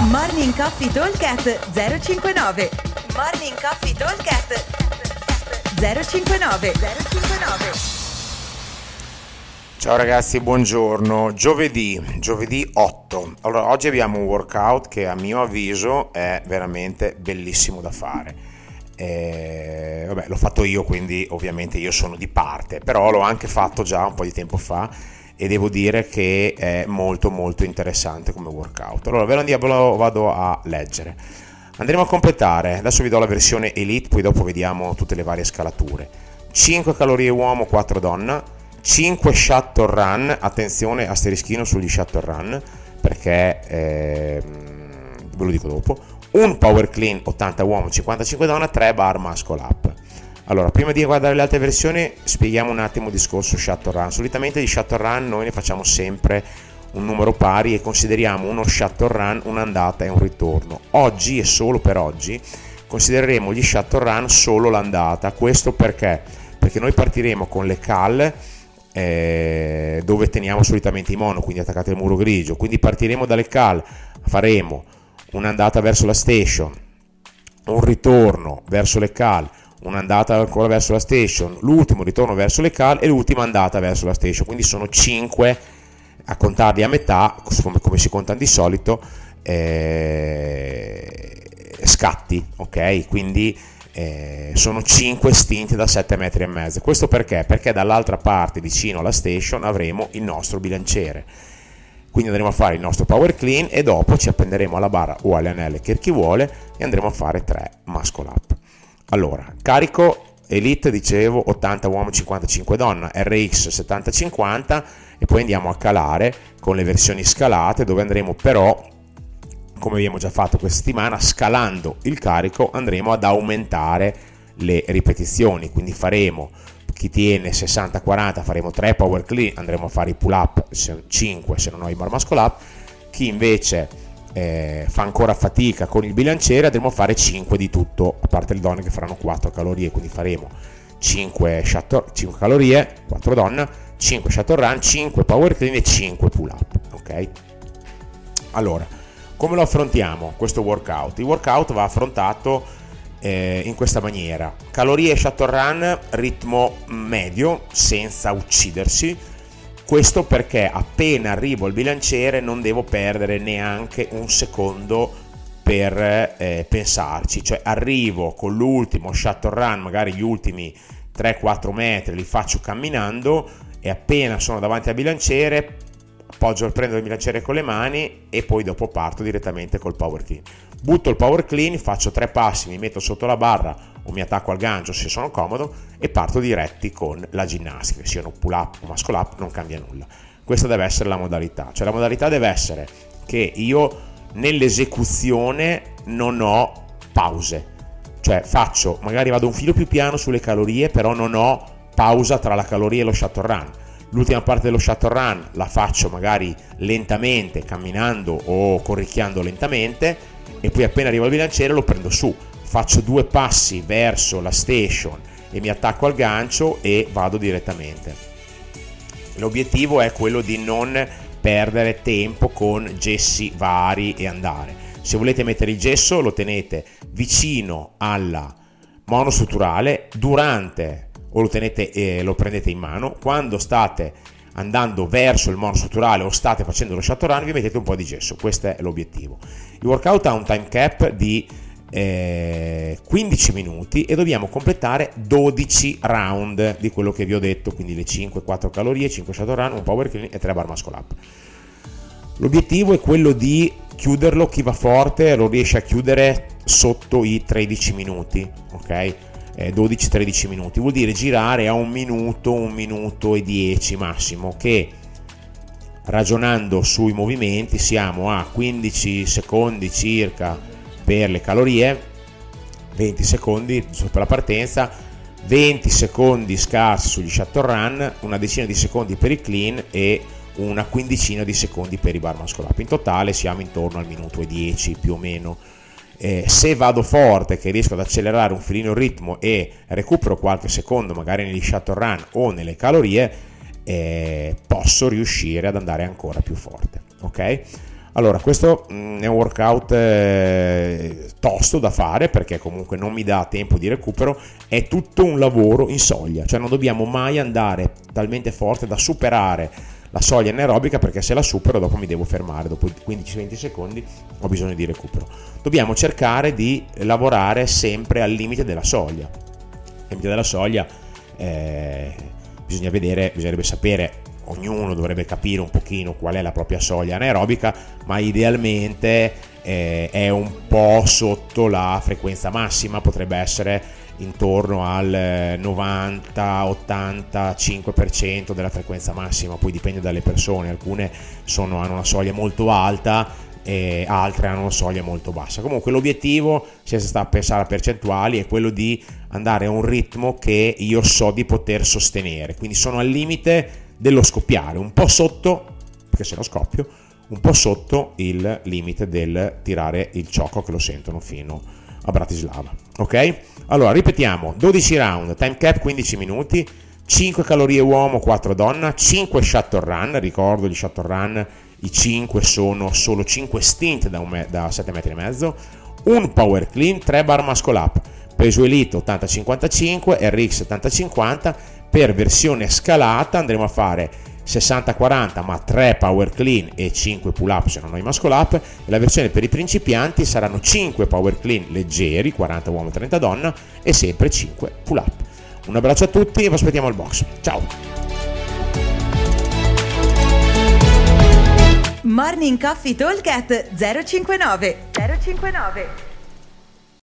Morning Coffee Talkcast 059 Morning Coffee Talkcast 059 059 Ciao ragazzi, buongiorno. Giovedì, giovedì 8. Allora, oggi abbiamo un workout che a mio avviso è veramente bellissimo da fare. Eh, vabbè, l'ho fatto io, quindi ovviamente io sono di parte, però l'ho anche fatto già un po' di tempo fa e devo dire che è molto molto interessante come workout. Allora, ve lo vado a leggere. Andremo a completare, adesso vi do la versione Elite, poi dopo vediamo tutte le varie scalature. 5 calorie uomo, 4 donna, 5 shuttle run, attenzione asterischino sugli shuttle run, perché eh, ve lo dico dopo, un power clean 80 uomo, 55 donna, 3 bar muscle up. Allora, prima di guardare le altre versioni, spieghiamo un attimo il discorso shuttle run. Solitamente di shuttle run noi ne facciamo sempre un numero pari e consideriamo uno shuttle run un'andata e un ritorno. Oggi e solo per oggi considereremo gli shuttle run solo l'andata. Questo perché? Perché noi partiremo con le cal eh, dove teniamo solitamente i mono, quindi attaccate al muro grigio. Quindi partiremo dalle cal, faremo un'andata verso la station, un ritorno verso le cal, un'andata ancora verso la station, l'ultimo ritorno verso le cal e l'ultima andata verso la station. Quindi sono 5 a contarli a metà, come, come si contano di solito, eh, scatti, ok? Quindi eh, sono 5 stinte da 7 metri e mezzo. Questo perché? Perché dall'altra parte, vicino alla station, avremo il nostro bilanciere. Quindi andremo a fare il nostro power clean e dopo ci appenderemo alla barra o alle anelle che chi vuole e andremo a fare 3 muscle up. Allora, carico Elite dicevo 80 uomo 55 donna, RX 70-50 e poi andiamo a calare con le versioni scalate dove andremo però come abbiamo già fatto questa settimana, scalando il carico andremo ad aumentare le ripetizioni, quindi faremo chi tiene 60-40 faremo 3 power clean, andremo a fare i pull up 5 se non ho i bar muscle up, chi invece eh, fa ancora fatica con il bilanciere andremo a fare 5 di tutto, a parte le donne che faranno 4 calorie, quindi faremo 5, shuttle, 5 calorie, 4 donna, 5 shuttle run, 5 power clean e 5 pull up, ok? Allora, come lo affrontiamo questo workout? Il workout va affrontato eh, in questa maniera. Calorie shuttle run, ritmo medio, senza uccidersi. Questo perché appena arrivo al bilanciere non devo perdere neanche un secondo per eh, pensarci, cioè arrivo con l'ultimo shuttle run, magari gli ultimi 3-4 metri li faccio camminando e appena sono davanti al bilanciere appoggio, prendo il bilanciere con le mani e poi dopo parto direttamente col power clean. Butto il power clean, faccio tre passi, mi metto sotto la barra o mi attacco al gancio se sono comodo e parto diretti con la ginnastica, siano pull up o muscle up, non cambia nulla. Questa deve essere la modalità, cioè la modalità deve essere che io nell'esecuzione non ho pause, cioè faccio, magari vado un filo più piano sulle calorie, però non ho pausa tra la caloria e lo shuttle run L'ultima parte dello shuttle run la faccio magari lentamente, camminando o corricchiando lentamente e poi appena arrivo al bilanciere lo prendo su. Faccio due passi verso la station e mi attacco al gancio e vado direttamente. L'obiettivo è quello di non perdere tempo con gessi vari e andare. Se volete mettere il gesso lo tenete vicino alla monostrutturale durante o lo, tenete, eh, lo prendete in mano, quando state andando verso il monostrutturale o state facendo lo shuttle run vi mettete un po' di gesso, questo è l'obiettivo. Il workout ha un time cap di eh, 15 minuti e dobbiamo completare 12 round di quello che vi ho detto, quindi le 5, 4 calorie, 5 shuttle run, un power clean e 3 bar muscle up. L'obiettivo è quello di chiuderlo, chi va forte lo riesce a chiudere sotto i 13 minuti, ok? 12-13 eh, minuti, vuol dire girare a un minuto, un minuto e 10 massimo, che ragionando sui movimenti siamo a 15 secondi circa per le calorie, 20 secondi per la partenza, 20 secondi scarsi sugli shuttle run, una decina di secondi per il clean e una quindicina di secondi per i bar muscle up. In totale siamo intorno al minuto e 10 più o meno eh, se vado forte che riesco ad accelerare un filino il ritmo e recupero qualche secondo magari negli shuttle run o nelle calorie eh, posso riuscire ad andare ancora più forte ok Allora, questo mm, è un workout eh, tosto da fare perché comunque non mi dà tempo di recupero, è tutto un lavoro in soglia, cioè non dobbiamo mai andare talmente forte da superare la soglia anaerobica perché se la supero dopo mi devo fermare, dopo 15-20 secondi ho bisogno di recupero. Dobbiamo cercare di lavorare sempre al limite della soglia. Il limite della soglia eh, bisogna vedere, bisognerebbe sapere ognuno dovrebbe capire un pochino qual è la propria soglia anaerobica, ma idealmente eh, è un po' sotto la frequenza massima, potrebbe essere intorno al 90-85% della frequenza massima, poi dipende dalle persone, alcune sono, hanno una soglia molto alta altre hanno una soglia molto bassa. Comunque l'obiettivo, se si sta a pensare a percentuali, è quello di andare a un ritmo che io so di poter sostenere, quindi sono al limite dello scoppiare, un po' sotto, perché se no scoppio, un po' sotto il limite del tirare il ciocco che lo sentono fino a Bratislava. Ok? Allora, ripetiamo, 12 round, time cap 15 minuti, 5 calorie uomo, 4 donna, 5 shuttle run, ricordo gli shuttle run, i 5 sono solo 5 stint da, me- da 7 metri e mezzo, un power clean, 3 bar muscle up, peso elite 80-55, RX 70-50, per versione scalata andremo a fare 60-40 ma 3 power clean e 5 pull up se non hai muscle up. E la versione per i principianti saranno 5 power clean leggeri 40 uomo 30 donna e sempre 5 pull up. Un abbraccio a tutti e vi aspettiamo al box. Ciao! Morning Coffee Talk 059 059